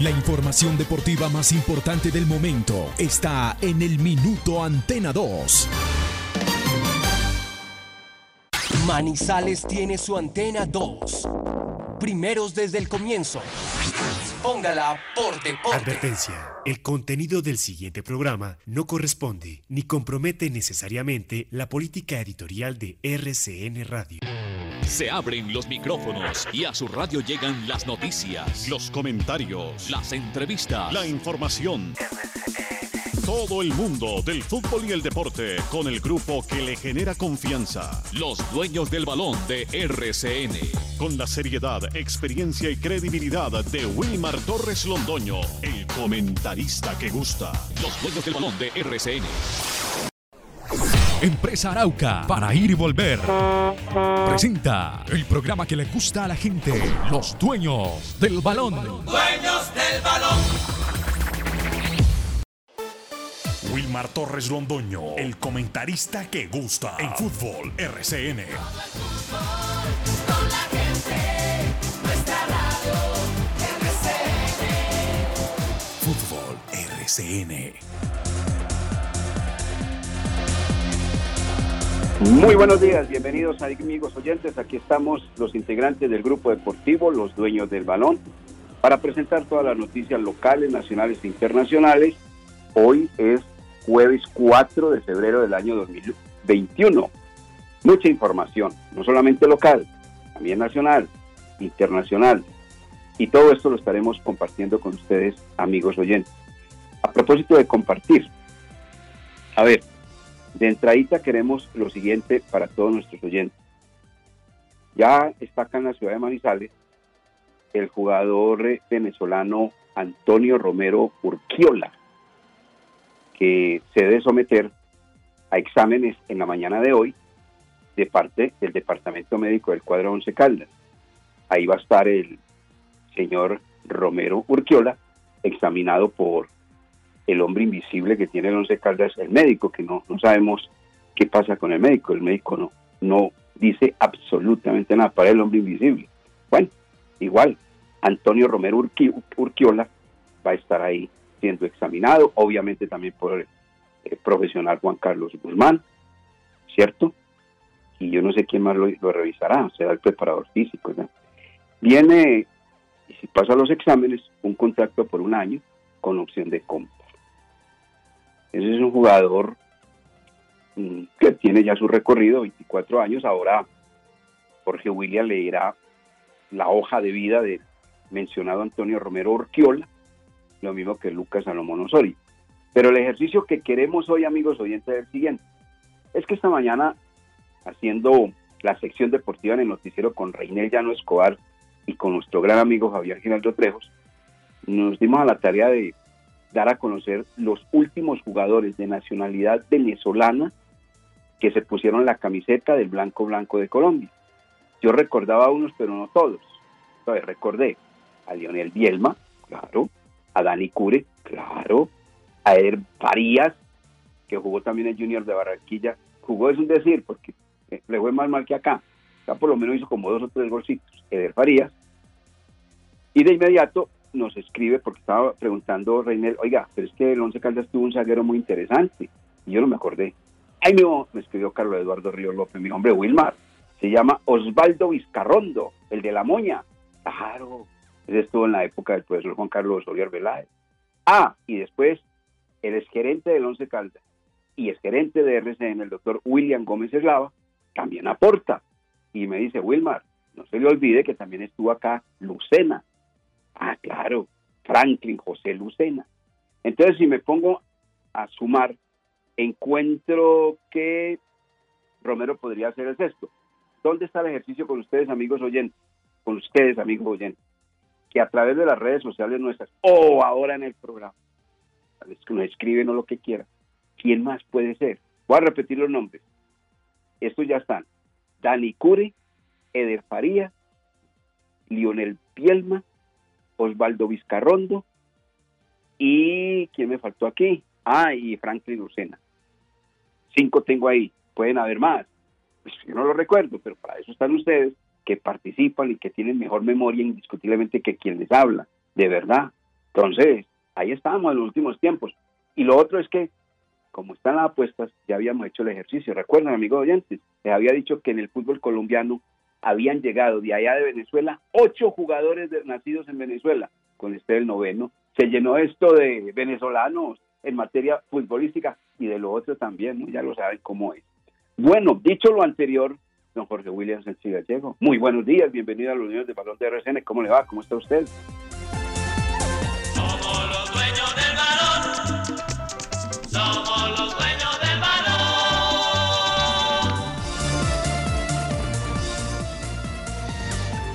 La información deportiva más importante del momento está en el Minuto Antena 2. Manizales tiene su antena 2. Primeros desde el comienzo. Póngala por deporte. Advertencia. El contenido del siguiente programa no corresponde ni compromete necesariamente la política editorial de RCN Radio. Se abren los micrófonos y a su radio llegan las noticias, los comentarios, las entrevistas, la información. Todo el mundo del fútbol y el deporte con el grupo que le genera confianza. Los dueños del balón de RCN. Con la seriedad, experiencia y credibilidad de Wilmar Torres Londoño, el comentarista que gusta. Los dueños del balón de RCN. Empresa Arauca, para ir y volver. Presenta el programa que le gusta a la gente, los dueños del balón. Dueños del balón. Wilmar Torres Londoño, el comentarista que gusta en fútbol RCN. Fútbol RCN. Muy buenos días, bienvenidos amigos oyentes. Aquí estamos los integrantes del grupo deportivo, los dueños del balón, para presentar todas las noticias locales, nacionales e internacionales. Hoy es jueves 4 de febrero del año 2021. Mucha información, no solamente local, también nacional, internacional. Y todo esto lo estaremos compartiendo con ustedes, amigos oyentes. A propósito de compartir, a ver, de entradita queremos lo siguiente para todos nuestros oyentes. Ya está acá en la ciudad de Manizales el jugador venezolano Antonio Romero Urquiola, que se debe someter a exámenes en la mañana de hoy de parte del Departamento Médico del Cuadro 11 Caldas. Ahí va a estar el señor Romero Urquiola, examinado por el hombre invisible que tiene el Once Caldas, el médico, que no, no sabemos qué pasa con el médico. El médico no, no dice absolutamente nada para el hombre invisible. Bueno, igual, Antonio Romero Urqui, Urquiola va a estar ahí siendo examinado, obviamente también por el, profesional Juan Carlos Guzmán, ¿cierto? Y yo no sé quién más lo, lo revisará, será el preparador físico. ¿no? Viene, y si pasa los exámenes, un contrato por un año con opción de compra. Ese es un jugador mm, que tiene ya su recorrido, 24 años. Ahora Jorge William leerá la hoja de vida del mencionado Antonio Romero Orquiola, lo mismo que Lucas Salomón Osorio. Pero el ejercicio que queremos hoy, amigos oyentes, es el siguiente. Es que esta mañana, haciendo la sección deportiva en el noticiero con Reinel Llano Escobar y con nuestro gran amigo Javier Ginaldo Trejos, nos dimos a la tarea de dar a conocer los últimos jugadores de nacionalidad venezolana que se pusieron la camiseta del blanco blanco de Colombia. Yo recordaba a unos, pero no todos. Entonces recordé a Lionel Bielma, claro, a Dani Cure, claro, a Eder Farías, que jugó también el Junior de Barranquilla. Jugó es un decir, porque eh, le fue más mal que acá. Acá por lo menos hizo como dos o tres golcitos. Eder Farías. Y de inmediato nos escribe porque estaba preguntando Reinel, oiga, pero es que el Once Caldas tuvo un zaguero muy interesante. Y yo no me acordé. Ahí mismo me escribió Carlos Eduardo Río López, mi hombre Wilmar. Se llama Osvaldo Vizcarrondo, el de la moña. Claro, ese estuvo en la época del profesor Juan Carlos Osorio Arbeláez. Ah, y después el exgerente del Once Caldas y exgerente de RCN, el doctor William Gómez Eslava, también aporta. Y me dice, Wilmar, no se le olvide que también estuvo acá Lucena, Ah, claro, Franklin José Lucena. Entonces, si me pongo a sumar, encuentro que Romero podría ser el sexto. ¿Dónde está el ejercicio con ustedes, amigos oyentes? Con ustedes, amigos oyentes. Que a través de las redes sociales nuestras, o ahora en el programa, que nos escriben o lo que quieran, ¿quién más puede ser? Voy a repetir los nombres. Estos ya están. Dani Cure, Eder Faría, Lionel Pielma, Osvaldo Vizcarrondo y ¿quién me faltó aquí? Ah, y Franklin Lucena. Cinco tengo ahí, pueden haber más. Pues yo no lo recuerdo, pero para eso están ustedes que participan y que tienen mejor memoria indiscutiblemente que quien les habla. De verdad, Entonces, ahí estábamos en los últimos tiempos. Y lo otro es que, como están las apuestas, ya habíamos hecho el ejercicio. Recuerden, amigos oyentes, les había dicho que en el fútbol colombiano habían llegado de allá de Venezuela ocho jugadores nacidos en Venezuela, con este el noveno. Se llenó esto de venezolanos en materia futbolística y de lo otro también, ¿no? ya lo saben cómo es. Bueno, dicho lo anterior, don Jorge Williams El Gallego, muy buenos días, bienvenido a los Unión de Balón de RCN, ¿cómo le va? ¿Cómo está usted?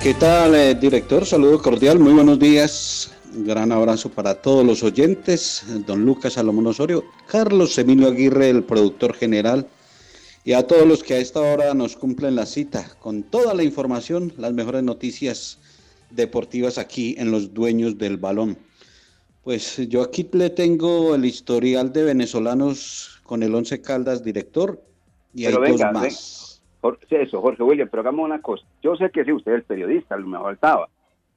¿Qué tal, eh, director? Saludo cordial, muy buenos días. Un gran abrazo para todos los oyentes, don Lucas Salomón Osorio, Carlos Emilio Aguirre, el productor general, y a todos los que a esta hora nos cumplen la cita con toda la información, las mejores noticias deportivas aquí en los dueños del balón. Pues yo aquí le tengo el historial de venezolanos con el Once Caldas director y hay dos más. Jorge, eso, Jorge William, pero hagamos una cosa. Yo sé que sí, usted es el periodista, lo me faltaba.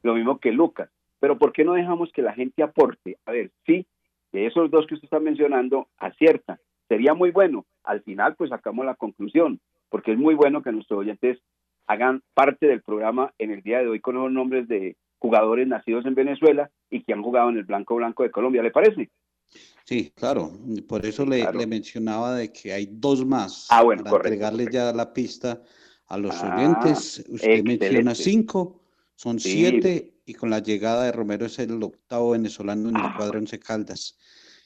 Lo mismo que Lucas. Pero ¿por qué no dejamos que la gente aporte? A ver, sí, que esos dos que usted está mencionando aciertan. Sería muy bueno. Al final, pues sacamos la conclusión, porque es muy bueno que nuestros oyentes hagan parte del programa en el día de hoy con los nombres de jugadores nacidos en Venezuela y que han jugado en el Blanco Blanco de Colombia, ¿le parece? Sí, claro. Por eso le, le mencionaba de que hay dos más. Ah, bueno, para entregarle ya la pista a los ah, oyentes. Usted excelente. menciona cinco, son sí. siete y con la llegada de Romero es el octavo venezolano en el cuadro Once Caldas.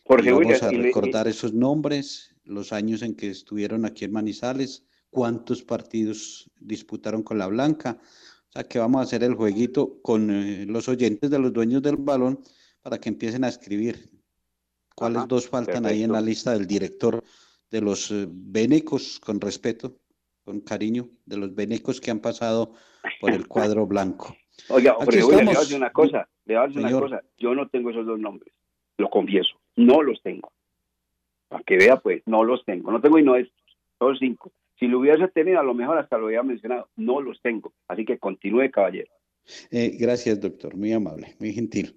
Jorge, vamos a recordar y... esos nombres, los años en que estuvieron aquí en Manizales, cuántos partidos disputaron con la Blanca. O sea que vamos a hacer el jueguito con eh, los oyentes de los dueños del balón para que empiecen a escribir cuáles Ajá, dos faltan perfecto. ahí en la lista del director de los eh, venecos, con respeto, con cariño, de los venecos que han pasado por el cuadro blanco. Oiga, Jorge, le voy a decir una cosa, le voy a decir una cosa, yo no tengo esos dos nombres, lo confieso, no los tengo. Para que vea, pues, no los tengo, no tengo y no estos, son cinco. Si lo hubiese tenido, a lo mejor hasta lo había mencionado, no los tengo, así que continúe, caballero. Eh, gracias, doctor, muy amable, muy gentil.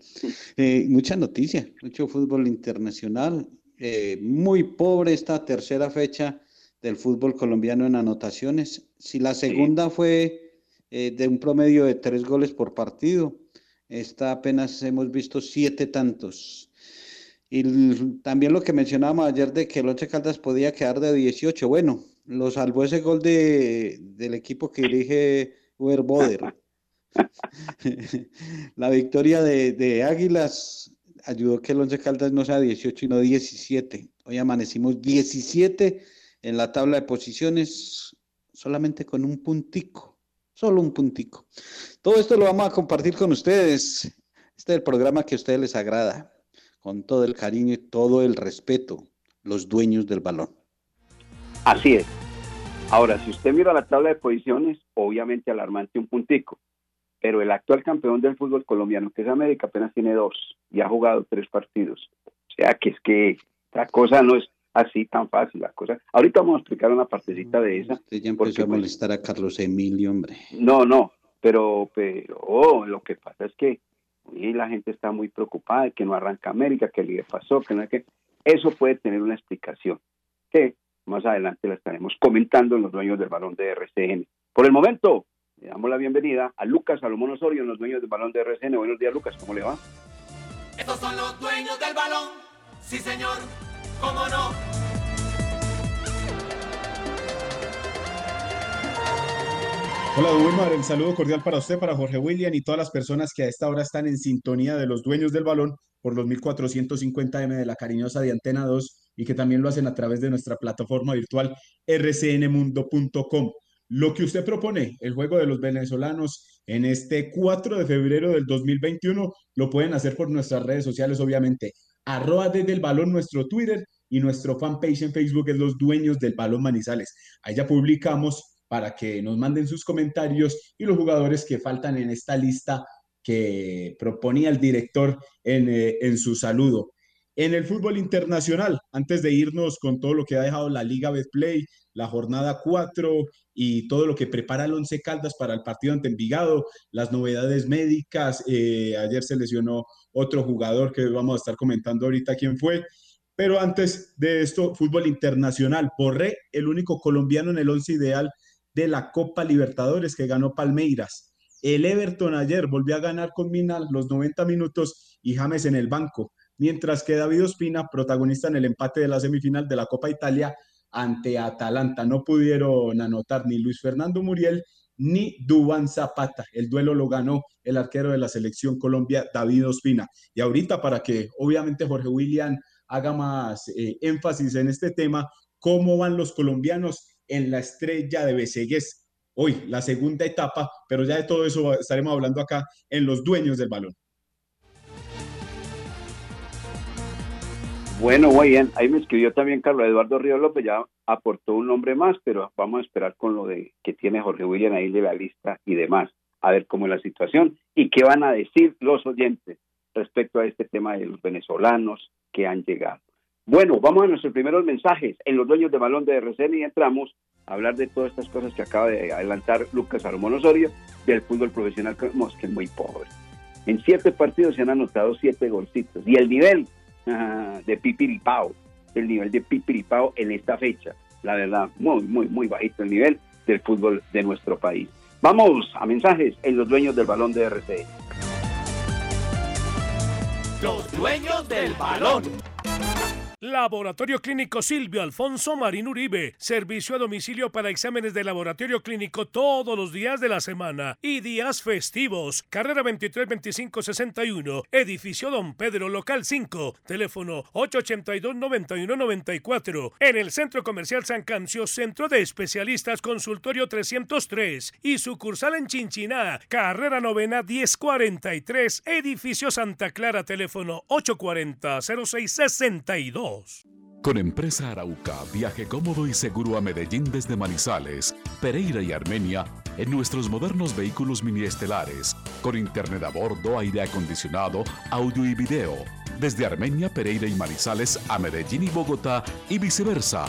Eh, mucha noticia, mucho fútbol internacional, eh, muy pobre esta tercera fecha del fútbol colombiano en anotaciones. Si la segunda fue eh, de un promedio de tres goles por partido. Esta apenas hemos visto siete tantos. Y también lo que mencionábamos ayer de que el Once Caldas podía quedar de 18. Bueno, lo salvó ese gol de, del equipo que dirige Uber Boder. La victoria de, Águilas ayudó que el Once Caldas no sea 18 y no 17. Hoy amanecimos 17 en la tabla de posiciones, solamente con un puntico solo un puntico. Todo esto lo vamos a compartir con ustedes. Este es el programa que a ustedes les agrada, con todo el cariño y todo el respeto, los dueños del balón. Así es. Ahora, si usted mira la tabla de posiciones, obviamente alarmante un puntico, pero el actual campeón del fútbol colombiano, que es América, apenas tiene dos y ha jugado tres partidos. O sea que es que la cosa no es así tan fácil la cosa. Ahorita vamos a explicar una partecita de esa. Usted ya empezó porque, a pues, molestar a Carlos Emilio, hombre. No, no, pero, pero oh, lo que pasa es que y la gente está muy preocupada de que no arranca América, que le pasó, que no es que eso puede tener una explicación que más adelante la estaremos comentando en los dueños del balón de RCN. Por el momento, le damos la bienvenida a Lucas Salomón Osorio en los dueños del balón de RCN. Buenos días, Lucas, ¿cómo le va? Estos son los dueños del balón, sí señor cómo no. Hola, Wilmar, el saludo cordial para usted, para Jorge William y todas las personas que a esta hora están en sintonía de los dueños del balón por los 1450M de la cariñosa de Antena 2 y que también lo hacen a través de nuestra plataforma virtual rcnmundo.com. Lo que usted propone, el juego de los venezolanos en este 4 de febrero del 2021, lo pueden hacer por nuestras redes sociales, obviamente. Arroba desde el balón nuestro Twitter y nuestro fanpage en Facebook es Los Dueños del Balón Manizales. Ahí ya publicamos para que nos manden sus comentarios y los jugadores que faltan en esta lista que proponía el director en, eh, en su saludo. En el fútbol internacional, antes de irnos con todo lo que ha dejado la Liga Betplay, la jornada 4 y todo lo que prepara el Once Caldas para el partido ante Envigado, las novedades médicas. Eh, ayer se lesionó otro jugador que vamos a estar comentando ahorita quién fue. Pero antes de esto, fútbol internacional. Borré, el único colombiano en el once ideal de la Copa Libertadores que ganó Palmeiras. El Everton ayer volvió a ganar con Mina los 90 minutos y James en el banco, mientras que David Ospina, protagonista en el empate de la semifinal de la Copa Italia ante Atalanta. No pudieron anotar ni Luis Fernando Muriel ni Dubán Zapata. El duelo lo ganó el arquero de la selección Colombia, David Ospina. Y ahorita para que obviamente Jorge William haga más eh, énfasis en este tema, cómo van los colombianos en la estrella de Besegués. Hoy, la segunda etapa, pero ya de todo eso estaremos hablando acá en los dueños del balón. Bueno, muy bien. Ahí me escribió también Carlos Eduardo Río López, ya aportó un nombre más, pero vamos a esperar con lo de que tiene Jorge William ahí de la lista y demás, a ver cómo es la situación y qué van a decir los oyentes respecto a este tema de los venezolanos que han llegado. Bueno, vamos a nuestros primeros mensajes en los dueños de balón de RCN y entramos a hablar de todas estas cosas que acaba de adelantar Lucas Armón Osorio del fútbol profesional, que es muy pobre. En siete partidos se han anotado siete golcitos y el nivel de Pipiripao, el nivel de Pipiripao en esta fecha, la verdad, muy, muy, muy bajito el nivel del fútbol de nuestro país. Vamos a mensajes en los dueños del balón de RCN. Los dueños del balón. Laboratorio Clínico Silvio Alfonso Marín Uribe. Servicio a domicilio para exámenes de laboratorio clínico todos los días de la semana y días festivos. Carrera 23 25 61. Edificio Don Pedro, local 5. Teléfono 882 91 94. En el Centro Comercial San Cancio, Centro de Especialistas Consultorio 303 y sucursal en Chinchiná. Carrera Novena 1043. Edificio Santa Clara, teléfono 840 0662. Con Empresa Arauca, viaje cómodo y seguro a Medellín desde Manizales, Pereira y Armenia en nuestros modernos vehículos mini estelares, con internet a bordo, aire acondicionado, audio y video, desde Armenia, Pereira y Manizales a Medellín y Bogotá y viceversa.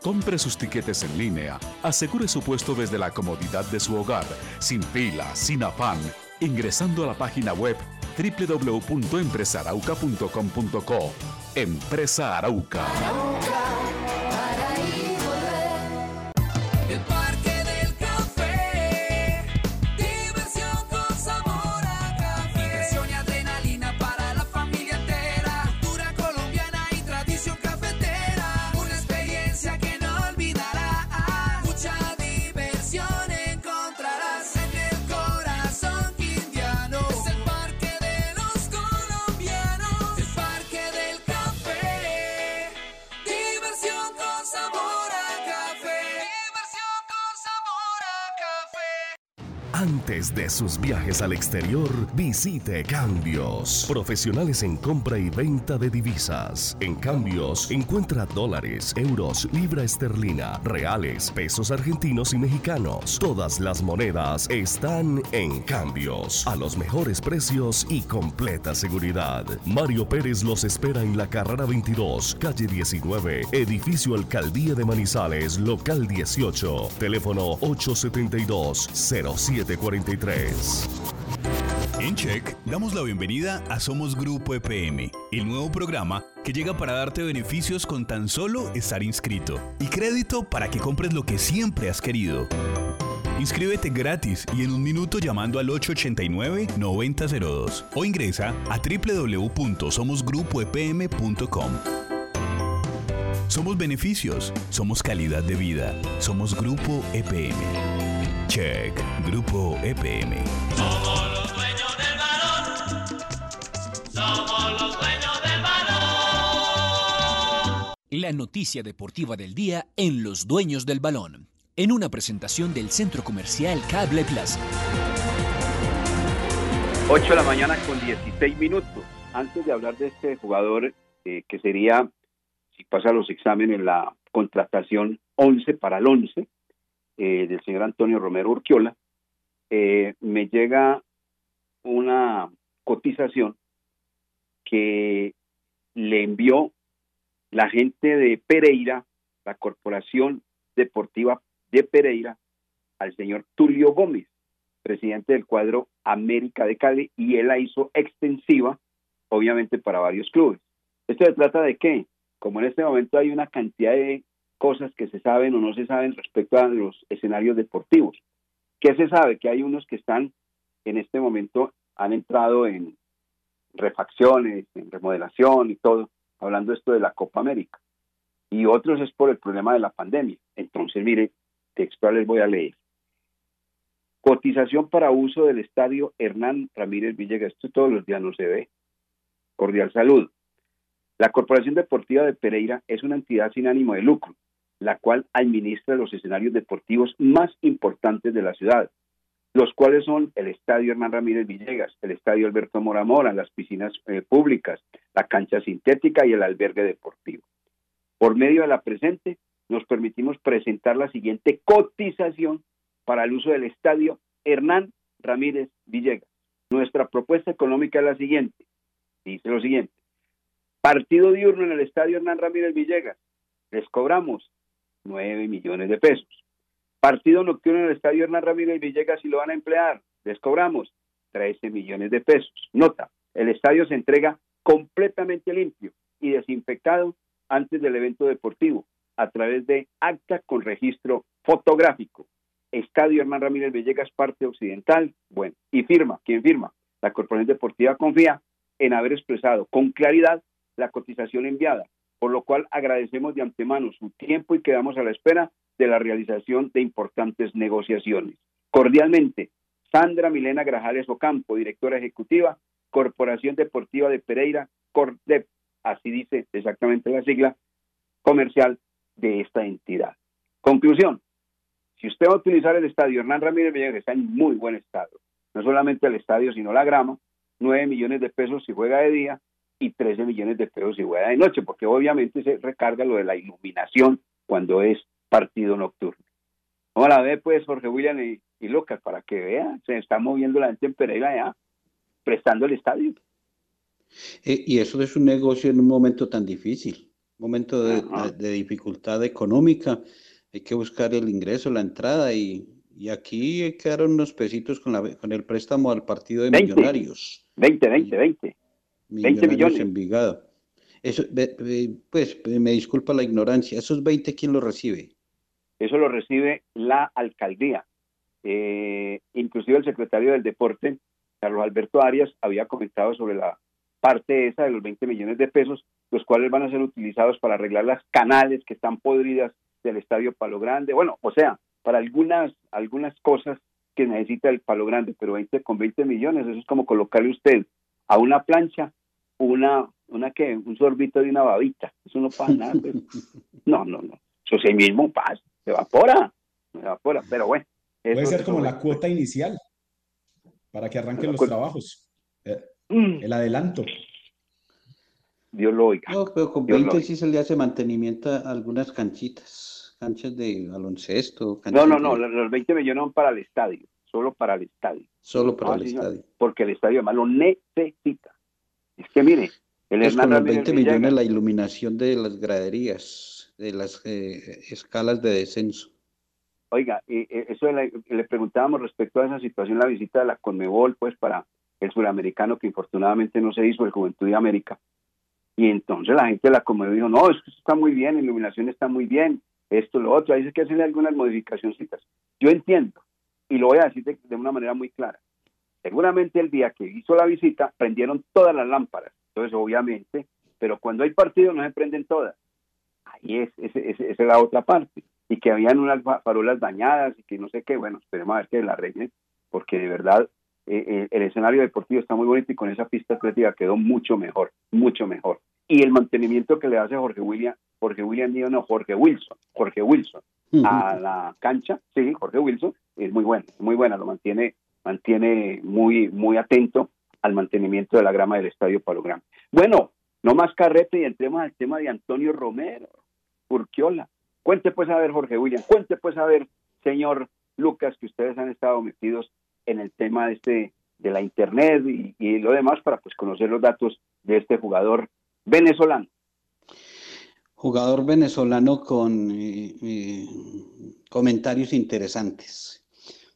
Compre sus tiquetes en línea, asegure su puesto desde la comodidad de su hogar, sin fila, sin afán, ingresando a la página web www.empresarauca.com.co. Empresa Arauca. Antes de sus viajes al exterior, visite Cambios. Profesionales en compra y venta de divisas. En Cambios, encuentra dólares, euros, libra esterlina, reales, pesos argentinos y mexicanos. Todas las monedas están en Cambios. A los mejores precios y completa seguridad. Mario Pérez los espera en la carrera 22, calle 19, edificio Alcaldía de Manizales, local 18. Teléfono 872 07 en Check damos la bienvenida a Somos Grupo EPM, el nuevo programa que llega para darte beneficios con tan solo estar inscrito y crédito para que compres lo que siempre has querido. Inscríbete gratis y en un minuto llamando al 889-9002 o ingresa a www.somosgrupoepm.com. Somos beneficios, somos calidad de vida, somos Grupo EPM. Check, Grupo EPM. Somos los dueños del balón. Somos los dueños del balón. La noticia deportiva del día en Los Dueños del Balón. En una presentación del Centro Comercial Cable Plaza. 8 de la mañana con 16 minutos. Antes de hablar de este jugador eh, que sería, si pasa los exámenes, la contratación 11 para el 11, eh, del señor Antonio Romero Urquiola, eh, me llega una cotización que le envió la gente de Pereira, la Corporación Deportiva de Pereira, al señor Tulio Gómez, presidente del cuadro América de Cali, y él la hizo extensiva, obviamente, para varios clubes. Esto se trata de que, como en este momento hay una cantidad de cosas que se saben o no se saben respecto a los escenarios deportivos. ¿Qué se sabe? Que hay unos que están en este momento, han entrado en refacciones, en remodelación y todo, hablando esto de la Copa América. Y otros es por el problema de la pandemia. Entonces, mire, textual les voy a leer. Cotización para uso del estadio Hernán Ramírez Villegas. Esto todos los días no se ve. Cordial saludo. La Corporación Deportiva de Pereira es una entidad sin ánimo de lucro, la cual administra los escenarios deportivos más importantes de la ciudad, los cuales son el Estadio Hernán Ramírez Villegas, el Estadio Alberto Mora Mora, las piscinas eh, públicas, la cancha sintética y el albergue deportivo. Por medio de la presente, nos permitimos presentar la siguiente cotización para el uso del Estadio Hernán Ramírez Villegas. Nuestra propuesta económica es la siguiente. Dice lo siguiente. Partido diurno en el Estadio Hernán Ramírez Villegas. Les cobramos 9 millones de pesos. Partido nocturno en el Estadio Hernán Ramírez Villegas si lo van a emplear. Les cobramos 13 millones de pesos. Nota, el estadio se entrega completamente limpio y desinfectado antes del evento deportivo a través de acta con registro fotográfico. Estadio Hernán Ramírez Villegas, parte occidental. Bueno, y firma, ¿quién firma? La Corporación Deportiva confía en haber expresado con claridad la cotización enviada, por lo cual agradecemos de antemano su tiempo y quedamos a la espera de la realización de importantes negociaciones. Cordialmente, Sandra Milena Grajales Ocampo, directora ejecutiva, Corporación Deportiva de Pereira, CORDEP, así dice exactamente la sigla comercial de esta entidad. Conclusión, si usted va a utilizar el estadio Hernán Ramírez Villegas, está en muy buen estado. No solamente el estadio, sino la grama, 9 millones de pesos si juega de día y 13 millones de pesos si juega de noche, porque obviamente se recarga lo de la iluminación cuando es partido nocturno. Vamos a ver pues Jorge William y, Lucas para que vean, se está moviendo la gente en Pereira ya, prestando el estadio. Eh, y eso es un negocio en un momento tan difícil, momento de, dificultad económica, hay que buscar el ingreso, la entrada y, y aquí quedaron unos pesitos con, la, con el préstamo al partido de Millonarios. 20, 20, 20. 20 millones. Eso, pues me disculpa la ignorancia, ¿esos 20 quién los recibe? Eso lo recibe la alcaldía. Eh, inclusive el secretario del deporte, Carlos Alberto Arias, había comentado sobre la parte esa de los 20 millones de pesos, los cuales van a ser utilizados para arreglar las canales que están podridas del Estadio Palo Grande. Bueno, o sea, para algunas, algunas cosas que necesita el Palo Grande, pero 20 con 20 millones, eso es como colocarle usted a una plancha una, una que, un sorbito de una babita. Eso no pasa nada. Pues. No, no, no. Eso sí mismo pasa, se evapora, se evapora, pero bueno. Puede ser como la cuota inicial para que arranquen los trabajos. Eh, mm. El adelanto. Dios lo oiga. No, pero con 20 sí se le hace mantenimiento a algunas canchitas, canchas de baloncesto. No, no, no, los 20 millones son para el estadio, solo para el estadio. Solo para el estadio. Porque el estadio además lo necesita. Es que mire, el es con los 20 millones la iluminación de las graderías, de las eh, escalas de descenso. Oiga, eso le, preguntábamos respecto a esa situación, la visita de la Conmebol, pues para el suramericano que infortunadamente no se hizo, el Juventud de América. Y entonces la gente de la Conmebol dijo, no, esto está muy bien, la iluminación está muy bien, esto, lo otro, ahí hay que hacerle algunas modificaciones. Yo entiendo, y lo voy a decir de una manera muy clara. Seguramente el día que hizo la visita prendieron todas las lámparas, entonces obviamente, pero cuando hay partido no se prenden todas. Ahí es, esa es la otra parte. Y que habían unas farolas dañadas y que no sé qué, bueno, esperemos a ver que la arreglen, porque de verdad eh, eh, el escenario deportivo está muy bonito y con esa pista atlética quedó mucho mejor, mucho mejor. Y el mantenimiento que le hace Jorge William, Jorge William dijo, no, Jorge Wilson, Jorge Wilson, a la cancha, sí, Jorge Wilson, es muy bueno, muy buena, lo mantiene mantiene muy, muy atento al mantenimiento de la grama del Estadio Palo Grande. Bueno, no más carrete y entremos al tema de Antonio Romero, Urquiola. Cuente pues a ver, Jorge William, cuente pues a ver, señor Lucas, que ustedes han estado metidos en el tema de este de la internet y, lo demás para pues conocer los datos de este jugador venezolano. Jugador venezolano con eh, eh, comentarios interesantes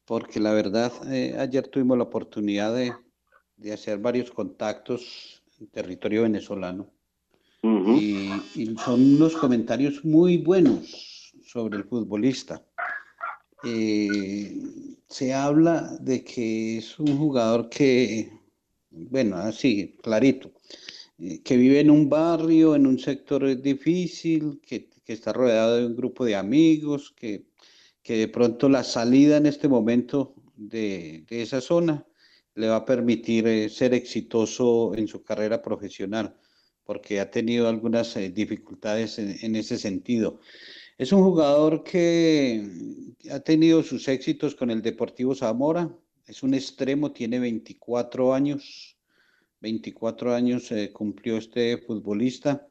porque la verdad, eh, ayer tuvimos la oportunidad de, de, hacer varios contactos en territorio venezolano y, son unos comentarios muy buenos sobre el futbolista. Eh, se habla de que es un jugador que, bueno, así, clarito, eh, que vive en un barrio, en un sector difícil, que, que está rodeado de un grupo de amigos, que que de pronto la salida en este momento de, esa zona le va a permitir eh, ser exitoso en su carrera profesional, porque ha tenido algunas eh, dificultades en, ese sentido. Es un jugador que ha tenido sus éxitos con el Deportivo Zamora, es un extremo, tiene 24 años, 24 años eh, cumplió este futbolista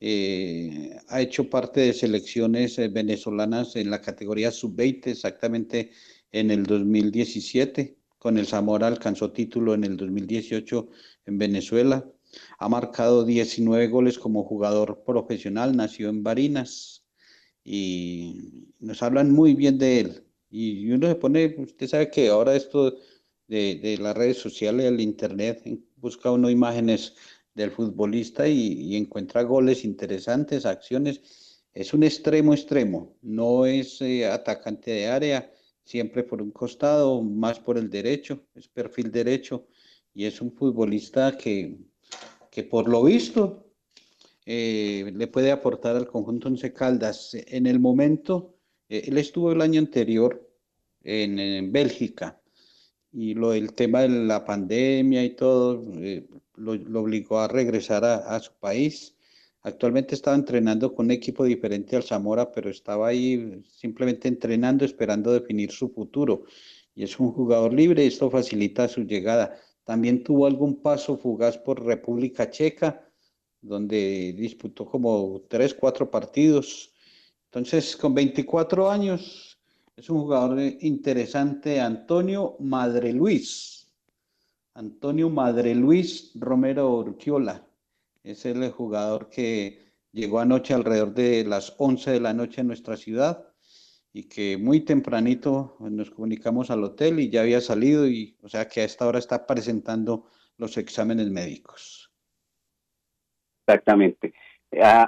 eh, ha hecho parte de selecciones eh, venezolanas en la categoría sub-20, exactamente en el 2017. Con el Zamora alcanzó título en el 2018 en Venezuela. Ha marcado 19 goles como jugador profesional, nació en Barinas y nos hablan muy bien de él. Y uno se pone, usted sabe que ahora esto de, de las redes sociales, el internet, busca uno imágenes del futbolista y, encuentra goles interesantes, acciones. Es un extremo extremo, no es eh, atacante de área, siempre por un costado, más por el derecho, es perfil derecho y es un futbolista que, que por lo visto eh, le puede aportar al conjunto Once Caldas. En el momento, eh, él estuvo el año anterior en, en Bélgica, y lo del tema de la pandemia y todo lo, obligó a regresar a, su país. Actualmente estaba entrenando con un equipo diferente al Zamora, pero estaba ahí simplemente entrenando, esperando definir su futuro. Y es un jugador libre esto facilita su llegada. También tuvo algún paso fugaz por República Checa, donde disputó como tres, cuatro partidos. Entonces, con 24 años, es un jugador interesante, Antonio Madre Luis. Antonio Madre Luis Romero Urquiola. Es el jugador que llegó anoche alrededor de las 11 de la noche en nuestra ciudad y que muy tempranito nos comunicamos al hotel y ya había salido y o sea que a esta hora está presentando los exámenes médicos. Exactamente.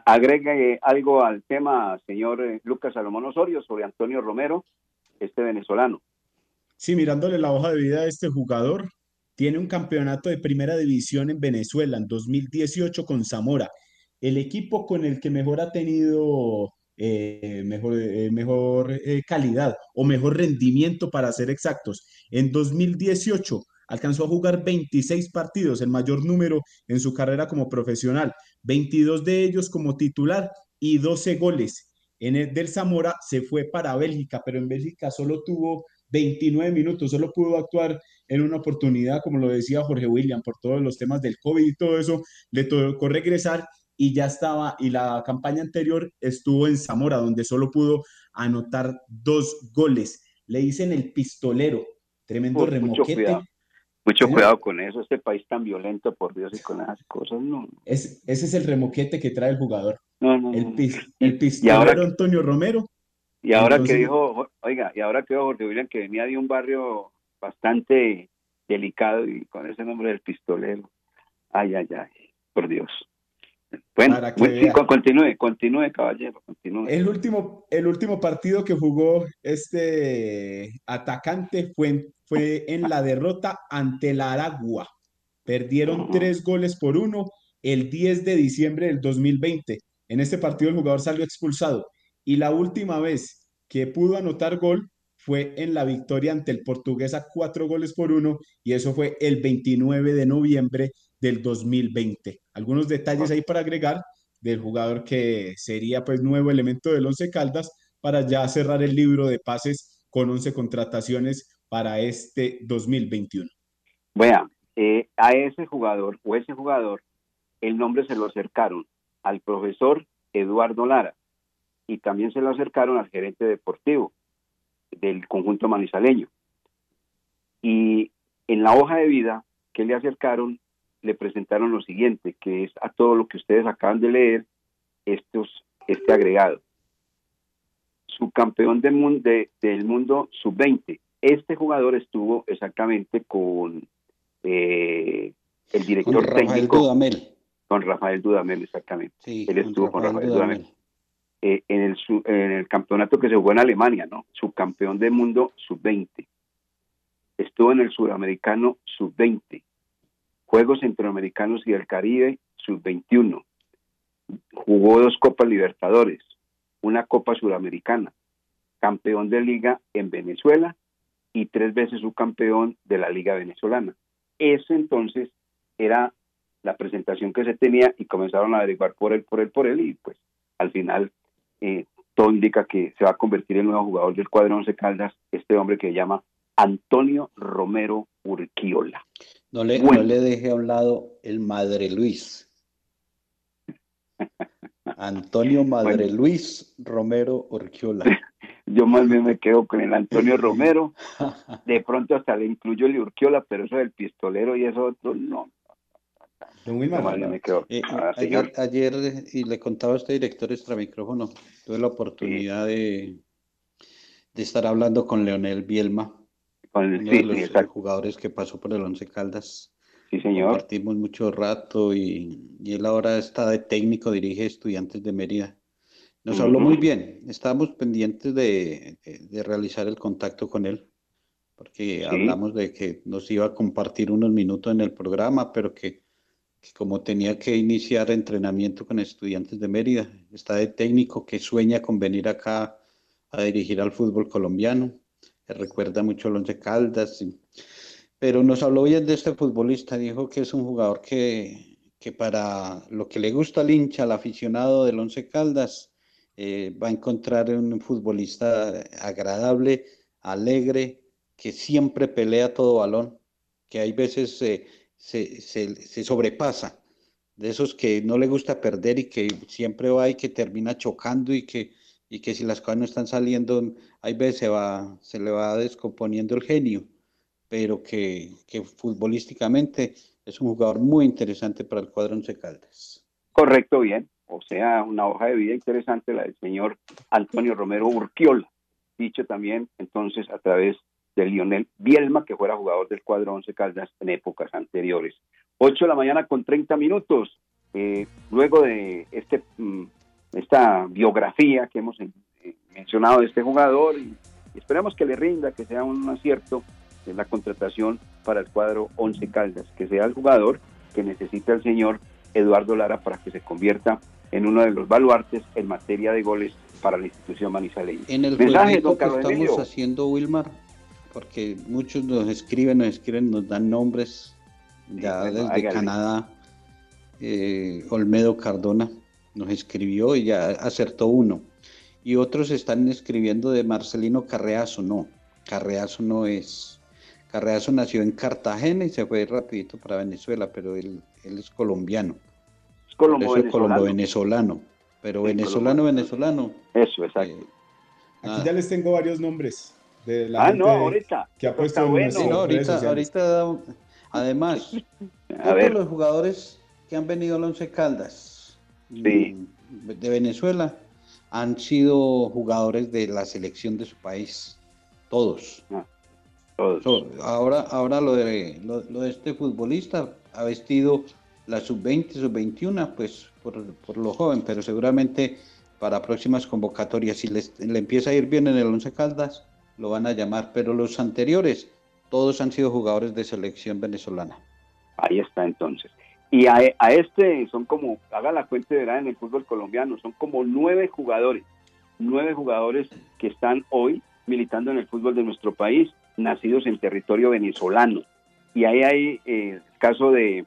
Agregue algo al tema, señor eh, Lucas Salomón Osorio, sobre Antonio Romero, este venezolano. Sí, mirándole la hoja de vida de este jugador, tiene un campeonato de primera división en Venezuela en 2018 con Zamora, el equipo con el que mejor ha tenido eh, mejor, eh, mejor calidad o mejor rendimiento para ser exactos. En 2018 alcanzó a jugar 26 partidos, el mayor número en su carrera como profesional, 22 de ellos como titular y 12 goles. En el del Zamora se fue para Bélgica, pero en Bélgica solo tuvo 29 minutos, solo pudo actuar en una oportunidad, como lo decía Jorge William, por todos los temas del COVID y todo eso, le tocó regresar y ya estaba, y la campaña anterior estuvo en Zamora, donde solo pudo anotar dos goles. Le dicen el pistolero, tremendo remoquete. Mucho cuidado con eso, este país tan violento, por Dios, y con esas cosas, no. Es, ese es el remoquete que trae el jugador. No, no, el, el pistolero Antonio Romero. Y ahora que dijo, oiga, y ahora que dijo Jorge William que venía de un barrio bastante delicado y con ese nombre del pistolero. Ay, ay, ay, por Dios. Bueno, continúe, continúe, caballero, continúe. El último, el último partido que jugó este atacante fue en, fue en la derrota ante la Aragua. Perdieron tres goles por uno el 10 de diciembre del 2020. En este partido el jugador salió expulsado y la última vez que pudo anotar gol fue en la victoria ante el Portuguesa, cuatro goles por uno, y eso fue el 29 de noviembre del 2020. Algunos detalles ahí para agregar del jugador que sería pues nuevo elemento del Once Caldas para ya cerrar el libro de pases con 11 contrataciones para este 2021. Bueno, eh, a ese jugador o ese jugador el nombre se lo acercaron al profesor Eduardo Lara y también se lo acercaron al gerente deportivo del conjunto manizaleño. Y en la hoja de vida que le acercaron le presentaron lo siguiente, que es a todo lo que ustedes acaban de leer, estos, este agregado. Subcampeón del mundo, del mundo sub-20 Este jugador estuvo exactamente con eh, el director con Rafael Dudamel. Con Rafael Dudamel, exactamente. Sí, Él estuvo con Rafael Dudamel. Eh, en, el, en el campeonato que se jugó en Alemania, ¿no? Subcampeón del mundo sub-20. Estuvo en el sudamericano sub-20. Juegos Centroamericanos y del Caribe sub-21. Jugó dos Copas Libertadores, una Copa Sudamericana, campeón de liga en Venezuela y tres veces subcampeón de la Liga Venezolana. Eso entonces era la presentación que se tenía y comenzaron a averiguar por él, por él, por él y pues al final eh, todo indica que se va a convertir en el nuevo jugador del cuadro Once Caldas, este hombre que se llama Antonio Romero Urquiola. No le, no le deje a un lado el Madre Luis. Antonio Madre Luis Romero Urquiola. Yo más bien me quedo con el Antonio Romero. De pronto hasta le incluyo el Urquiola, pero eso del pistolero y eso otro, no. Eh, ayer, y le contaba a este director extra micrófono, tuve la oportunidad de, de estar hablando con Leonel Bielma, uno de los jugadores que pasó por el Once Caldas. Sí, señor. Compartimos mucho rato y, y, él ahora está de técnico, dirige estudiantes de Mérida. Nos habló muy bien, estábamos pendientes de, de, realizar el contacto con él, porque hablamos de que nos iba a compartir unos minutos en el programa, pero que que como tenía que iniciar entrenamiento con estudiantes de Mérida, está de técnico que sueña con venir acá a dirigir al fútbol colombiano, que recuerda mucho a Once Caldas, pero nos habló bien de este futbolista, dijo que es un jugador que, que para lo que le gusta al hincha, al aficionado del Once Caldas, eh, va a encontrar un futbolista agradable, alegre, que siempre pelea todo balón, que hay veces... Eh, se, se, sobrepasa, de esos que no le gusta perder y que siempre va y que termina chocando y que, y que si las cosas no están saliendo, hay veces se, va, se le va descomponiendo el genio, pero que, que futbolísticamente es un jugador muy interesante para el cuadro Once Caldas. Correcto, bien. O sea, una hoja de vida interesante la del señor Antonio Romero Urquiola, dicho también entonces a través de Lionel Bielma, que fuera jugador del cuadro Once Caldas en épocas anteriores. 8 de la mañana con 30 minutos. Eh, luego de este, mm, esta biografía que hemos eh, mencionado de este jugador, y esperamos que le rinda, que sea un acierto en la contratación para el cuadro Once Caldas, que sea el jugador que necesita el señor Eduardo Lara para que se convierta en uno de los baluartes en materia de goles para la institución manizaleña. En el mensaje que estamos haciendo, Wilmar, porque muchos nos escriben, nos escriben, nos dan nombres ya desde Canadá. Eh, Olmedo Cardona nos escribió y ya acertó uno. Y otros están escribiendo de Marcelino Carreazo, no, Carreazo no es. Carreazo nació en Cartagena y se fue rapidito para Venezuela, pero él, él es colombiano. Es colombo venezolano. venezolano. Pero venezolano, venezolano. Eso, exacto. Eh, Aquí ya les tengo varios nombres ah, no, ahorita. Que ha puesto bueno. ahorita, además, todos los jugadores que han venido a Once Caldas mm, de Venezuela han sido jugadores de la selección de su país. Todos. Ah, todos. ahora, ahora lo de, lo, de este futbolista ha vestido la sub-20, sub-21, pues por, por, lo joven, pero seguramente para próximas convocatorias, si les, le empieza a ir bien en el Once Caldas, lo van a llamar, pero los anteriores, todos han sido jugadores de selección venezolana. Ahí está entonces. Y a, este son como, haga la cuenta de edad en el fútbol colombiano, son como nueve jugadores, nueve jugadores que están hoy militando en el fútbol de nuestro país, nacidos en territorio venezolano. Y ahí hay eh, el caso de,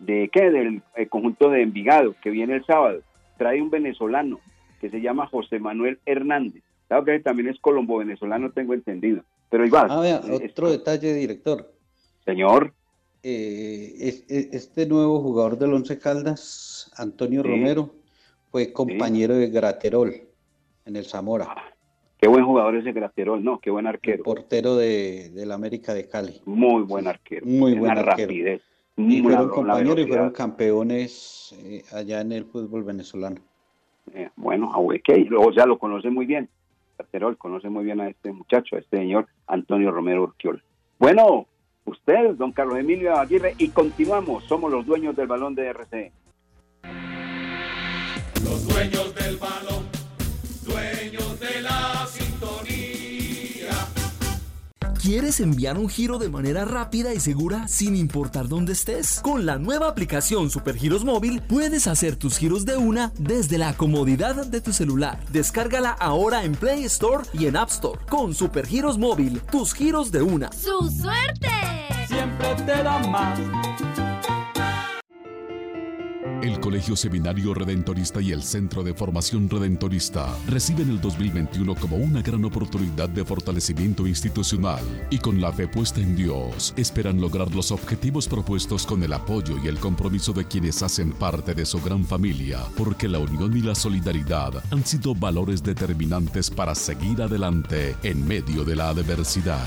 de ¿qué? Del eh, conjunto de Envigado, que viene el sábado. Trae un venezolano que se llama José Manuel Hernández. Claro que también es colombo-venezolano, tengo entendido. Pero igual. Ah, eh, otro detalle, director. Señor. Eh, este nuevo jugador del Once Caldas, Antonio Romero, fue compañero de Graterol en el Zamora. Ah, qué buen jugador ese Graterol, ¿no? Qué buen arquero. portero de, la América de Cali. Muy buen arquero. Muy buen arquero. Rapidez. Y fueron compañeros y fueron campeones eh, allá en el fútbol venezolano. bueno, o sea, lo conoce muy bien. Caterol conoce muy bien a este muchacho, a este señor Antonio Romero Urquiola. Bueno, usted, don Carlos Emilio Aguirre, y continuamos. Somos los dueños del balón de RCN. Los dueños del balón, ¿Quieres enviar un giro de manera rápida y segura sin importar dónde estés? Con la nueva aplicación Supergiros Móvil puedes hacer tus giros de una desde la comodidad de tu celular. Descárgala ahora en Play Store y en App Store. Con Supergiros Móvil, tus giros de una. ¡Su suerte! Siempre te da más. El Colegio Seminario Redentorista y el Centro de Formación Redentorista reciben el 2021 como una gran oportunidad de fortalecimiento institucional y con la fe puesta en Dios esperan lograr los objetivos propuestos con el apoyo y el compromiso de quienes hacen parte de su gran familia, porque la unión y la solidaridad han sido valores determinantes para seguir adelante en medio de la adversidad.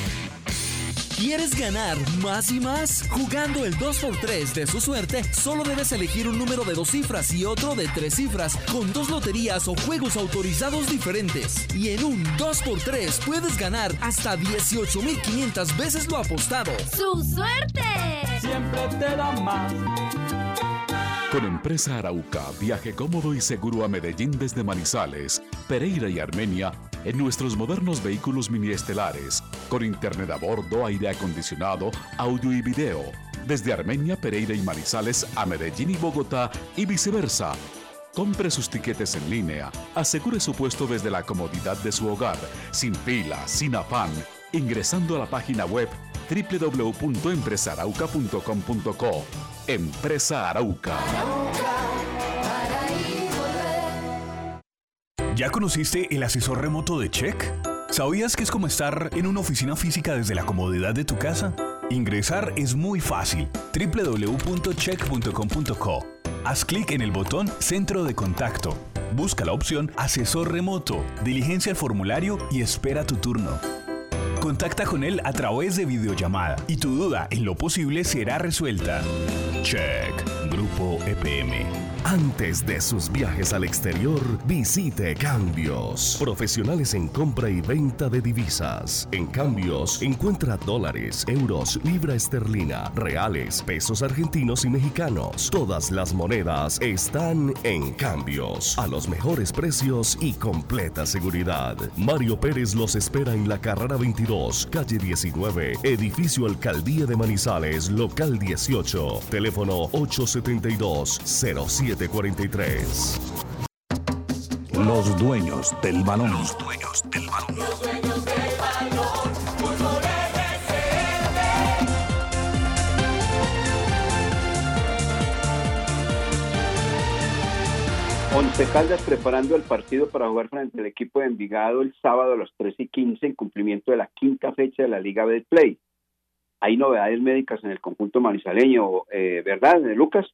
¿Quieres ganar más y más? Jugando el 2x3 de su suerte, solo debes elegir un número de dos cifras y otro de tres cifras, con dos loterías o juegos autorizados diferentes. Y en un 2x3 puedes ganar hasta 18.500 veces lo apostado. ¡Su suerte! Siempre te da más. Con Empresa Arauca, viaje cómodo y seguro a Medellín desde Manizales, Pereira y Armenia en nuestros modernos vehículos miniestelares, con internet a bordo, aire acondicionado, audio y video, desde Armenia, Pereira y Manizales a Medellín y Bogotá y viceversa. Compre sus tiquetes en línea, asegure su puesto desde la comodidad de su hogar, sin fila, sin afán, ingresando a la página web www.empresarauca.com.co. Empresa Arauca. ¿Ya conociste el asesor remoto de Check? ¿Sabías que es como estar en una oficina física desde la comodidad de tu casa? Ingresar es muy fácil. www.check.com.co. Haz clic en el botón Centro de Contacto. Busca la opción Asesor Remoto, diligencia el formulario y espera tu turno. Contacta con él a través de videollamada y tu duda en lo posible será resuelta. Check, Grupo EPM. Antes de sus viajes al exterior, visite Cambios. Profesionales en compra y venta de divisas. En Cambios, encuentra dólares, euros, libra esterlina, reales, pesos argentinos y mexicanos. Todas las monedas están en Cambios. A los mejores precios y completa seguridad. Mario Pérez los espera en la carrera 22, calle 19, edificio Alcaldía de Manizales, local 18. Teléfono 872 07 43 Los dueños del balón. Los dueños del balón. Once Caldas preparando el partido para jugar frente al equipo de Envigado el sábado a las 3 y 15 en cumplimiento de la quinta fecha de la Liga B Play. Hay novedades médicas en el conjunto manizaleño, eh, ¿verdad, Lucas?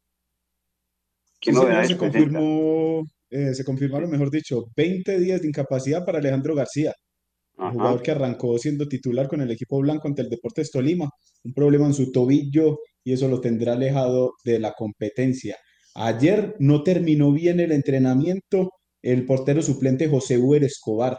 ¿Qué novedades se confirmó, eh, se confirmaron, mejor dicho, 20 días de incapacidad para Alejandro García, jugador que arrancó siendo titular con el equipo blanco ante el Deportes Tolima, un problema en su tobillo y eso lo tendrá alejado de la competencia. Ayer no terminó bien el entrenamiento el portero suplente José Uber Escobar.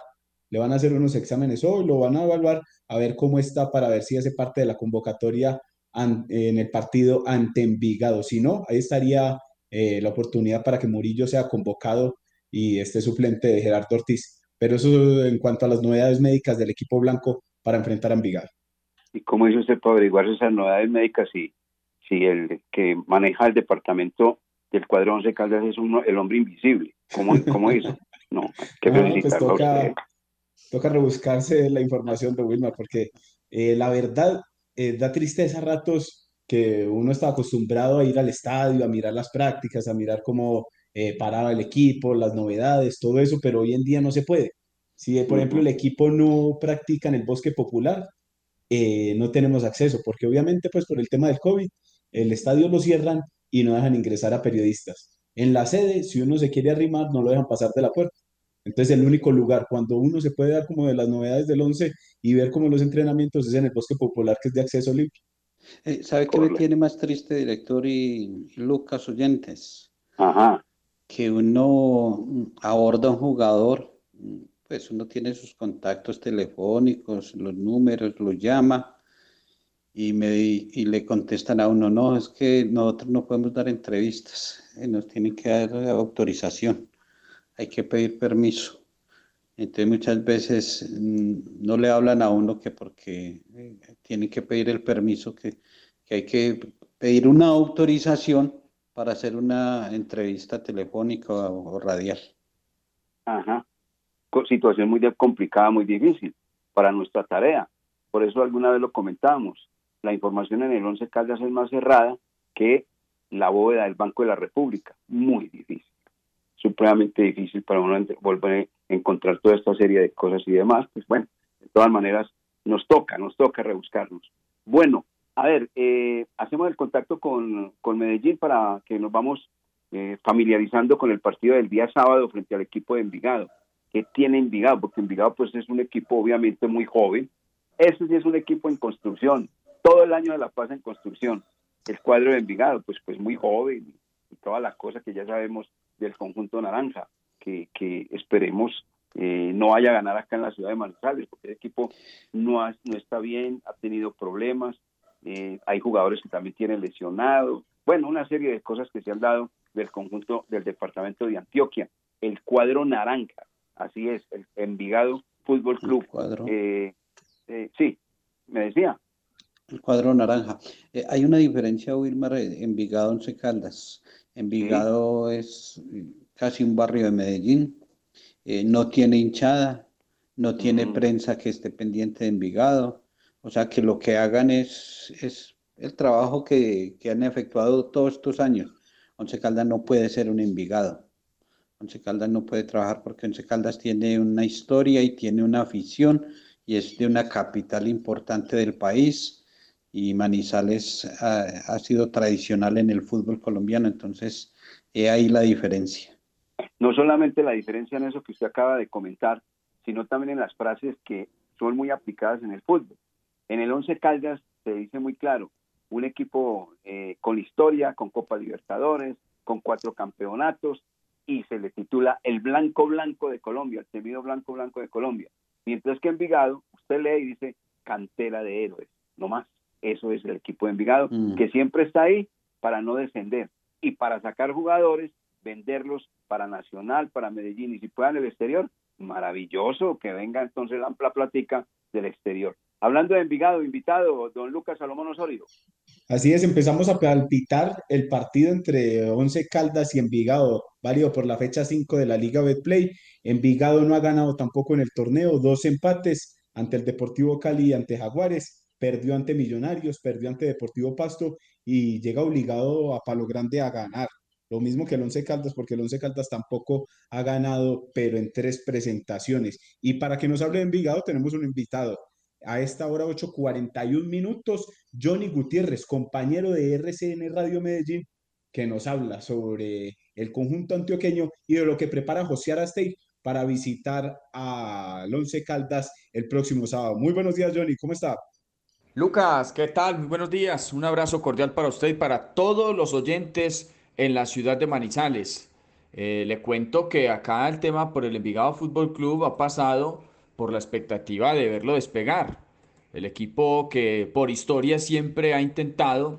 Le van a hacer unos exámenes hoy, lo van a evaluar a ver cómo está para ver si hace parte de la convocatoria en el partido ante Envigado. Si no, ahí estaría eh, la oportunidad para que Murillo sea convocado y esté suplente de Gerardo Ortiz. Pero eso en cuanto a las novedades médicas del equipo blanco para enfrentar a Envigado. ¿Y cómo hizo usted para averiguar esas novedades médicas si, si el que maneja el departamento del cuadro 11 Caldas es uno, el hombre invisible. ¿Cómo, cómo hizo? No, que no, pues toca, toca, rebuscarse la información de Wilmar, porque eh, la verdad eh, da tristeza a ratos que uno está acostumbrado a ir al estadio, a mirar las prácticas, a mirar cómo eh, paraba el equipo, las novedades, todo eso, pero hoy en día no se puede. Si, por ejemplo, el equipo no practica en el bosque popular, eh, no tenemos acceso, porque obviamente, pues por el tema del COVID, el estadio lo cierran y no dejan ingresar a periodistas. En la sede, si uno se quiere arrimar, no lo dejan pasar de la puerta. Entonces, el único lugar cuando uno se puede dar como de las novedades del 11 y ver como los entrenamientos es en el bosque popular, que es de acceso limpio. Eh, ¿Sabe qué me tiene más triste, director y Lucas Oyentes? Ajá. Que uno aborda a un jugador, pues uno tiene sus contactos telefónicos, los números, lo llama y, me, y le contestan a uno, no, es que nosotros no podemos dar entrevistas, eh, nos tienen que dar autorización, hay que pedir permiso. Entonces muchas veces mm, no le hablan a uno que porque eh, tienen que pedir el permiso, que, que hay que pedir una autorización para hacer una entrevista telefónica o radial. Ajá. Situación muy complicada, muy difícil para nuestra tarea. Por eso alguna vez lo comentábamos. La información en el 11 Caldas es más cerrada que la bóveda del Banco de la República. Muy difícil. Supremamente difícil para uno volver a encontrar toda esta serie de cosas y demás. Pues bueno, de todas maneras, nos toca, nos toca rebuscarnos. Bueno, a ver, eh, hacemos el contacto con, con, Medellín para que nos vamos eh, familiarizando con el partido del día sábado frente al equipo de Envigado. ¿Qué tiene Envigado? Porque Envigado pues es un equipo obviamente muy joven. Ese sí es un equipo en construcción. Todo el año de la paz en construcción el cuadro de Envigado, pues, pues muy joven y todas las cosas que ya sabemos del conjunto naranja, que, que esperemos eh, no vaya a ganar acá en la ciudad de Manizales, porque el equipo no, no está bien, ha tenido problemas, eh, hay jugadores que también tienen lesionados, bueno, una serie de cosas que se han dado del conjunto del departamento de Antioquia, el cuadro naranja, así es, el Envigado Fútbol Club. Eh, sí, me decía. El cuadro naranja. Eh, hay una diferencia, Wilmar, Envigado, Once Caldas. Envigado es casi un barrio de Medellín, eh, no tiene hinchada, no tiene mm. prensa que esté pendiente de Envigado. O sea que lo que hagan es, es el trabajo que, que han efectuado todos estos años. Once Caldas no puede ser un Envigado. Once Caldas no puede trabajar porque Once Caldas tiene una historia y tiene una afición y es de una capital importante del país y Manizales ha, sido tradicional en el fútbol colombiano, entonces he ahí la diferencia. No solamente la diferencia en eso que usted acaba de comentar, sino también en las frases que son muy aplicadas en el fútbol. En el Once Caldas se dice muy claro, un equipo eh, con historia, con Copa Libertadores, con cuatro campeonatos, y se le titula el Blanco Blanco de Colombia, el temido Blanco Blanco de Colombia. Mientras que en Vigado, usted lee y dice cantera de héroes, no más. Eso es el equipo de Envigado, mm. que siempre está ahí para no descender y para sacar jugadores, venderlos para Nacional, para Medellín y si puedan el exterior, maravilloso que venga entonces la, amplia platica del exterior. Hablando de Envigado, invitado, don Lucas Salomón Osorio. Así es, empezamos a palpitar el partido entre Once Caldas y Envigado, válido por la fecha 5 de la Liga Betplay. Envigado no ha ganado tampoco en el torneo, dos empates ante el Deportivo Cali y ante Jaguares perdió ante Millonarios, perdió ante Deportivo Pasto y llega obligado a Palo Grande a ganar. Lo mismo que el Once Caldas, porque el Once Caldas tampoco ha ganado, pero en tres presentaciones. Y para que nos hable de Envigado, tenemos un invitado. A esta hora, 8.41 minutos, Johnny Gutiérrez, compañero de RCN Radio Medellín, que nos habla sobre el conjunto antioqueño y de lo que prepara José Arastey para visitar al Once Caldas el próximo sábado. Muy buenos días, Johnny, ¿cómo está? Lucas, ¿qué tal? Muy buenos días. Un abrazo cordial para usted y para todos los oyentes en la ciudad de Manizales. Eh, le cuento que acá el tema por el Envigado Fútbol Club ha pasado por la expectativa de verlo despegar. El equipo que por historia siempre ha intentado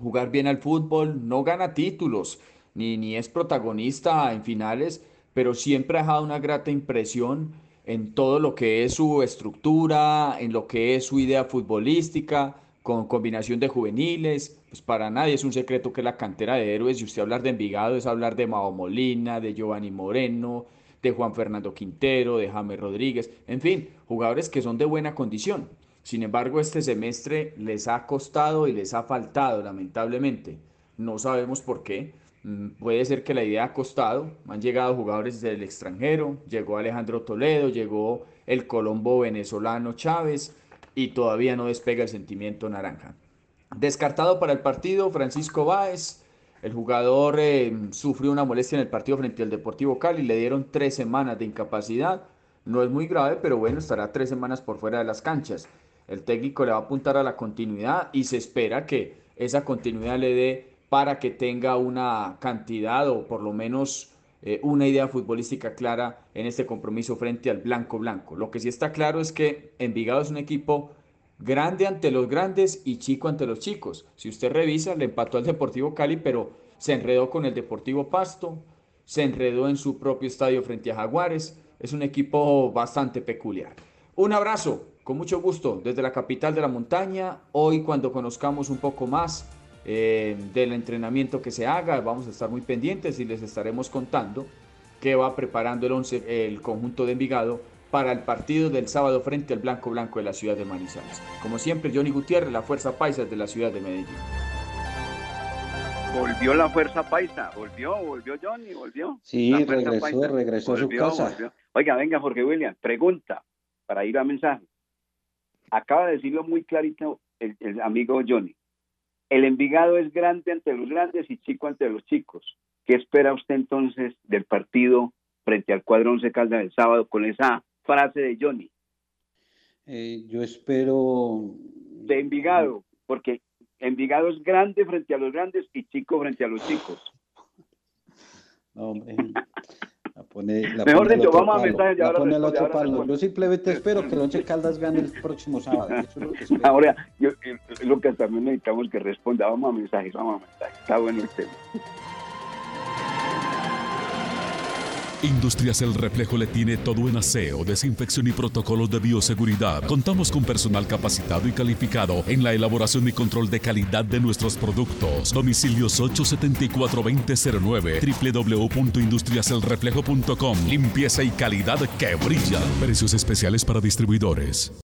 jugar bien al fútbol, no gana títulos, ni, ni es protagonista en finales, pero siempre ha dejado una grata impresión en todo lo que es su estructura, en lo que es su idea futbolística, con combinación de juveniles. Pues para nadie es un secreto que la cantera de héroes, y usted hablar de Envigado, es hablar de Mao Molina, de Giovanni Moreno, de Juan Fernando Quintero, de James Rodríguez, en fin, jugadores que son de buena condición. Sin embargo, este semestre les ha costado y les ha faltado, lamentablemente. No sabemos por qué, puede ser que la idea ha costado. Han llegado jugadores del extranjero, llegó Alejandro Toledo, llegó el colombo venezolano Chávez y todavía no despega el sentimiento naranja. Descartado para el partido, Francisco Báez. El jugador eh, sufrió una molestia en el partido frente al Deportivo Cali. Le dieron tres semanas de incapacidad. No es muy grave, pero bueno, estará tres semanas por fuera de las canchas. El técnico le va a apuntar a la continuidad y se espera que esa continuidad le dé para que tenga una cantidad o por lo menos eh, una idea futbolística clara en este compromiso frente al Blanco Blanco. Lo que sí está claro es que Envigado es un equipo grande ante los grandes y chico ante los chicos. Si usted revisa, le empató al Deportivo Cali, pero se enredó con el Deportivo Pasto, se enredó en su propio estadio frente a Jaguares. Es un equipo bastante peculiar. Un abrazo, con mucho gusto, desde la capital de la montaña. Hoy cuando conozcamos un poco más eh, del entrenamiento que se haga, vamos a estar muy pendientes y les estaremos contando qué va preparando el, once, el conjunto de Envigado para el partido del sábado frente al Blanco Blanco de la ciudad de Manizales. Como siempre, Johnny Gutiérrez, la Fuerza Paisa de la ciudad de Medellín. Volvió la Fuerza Paisa, volvió, volvió Johnny, volvió. Sí, regresó, regresó a su casa. Oiga, venga, Jorge William, pregunta para ir a mensaje. Acaba de decirlo muy clarito el, el amigo Johnny. El Envigado es grande ante los grandes y chico ante los chicos. ¿Qué espera usted entonces del partido frente al cuadro Once Caldas del sábado con esa frase de Johnny. Eh, yo espero... De Envigado, porque Envigado es grande frente a los grandes y chico frente a los chicos. No, hombre. La pone, Mejor dicho, vamos a mensajes ya ahora. el otro palo. Yo simplemente espero que el Once Caldas gane el próximo sábado. ahora, yo, lo que también necesitamos que responda. Vamos a mensajes, vamos a mensajes. Está bueno el tema. Industrias El Reflejo le tiene todo en aseo, desinfección y protocolos de bioseguridad. Contamos con personal capacitado y calificado en la elaboración y control de calidad de nuestros productos. Domicilios 874-2009, www.industriaselreflejo.com. Limpieza y calidad que brilla. Precios especiales para distribuidores.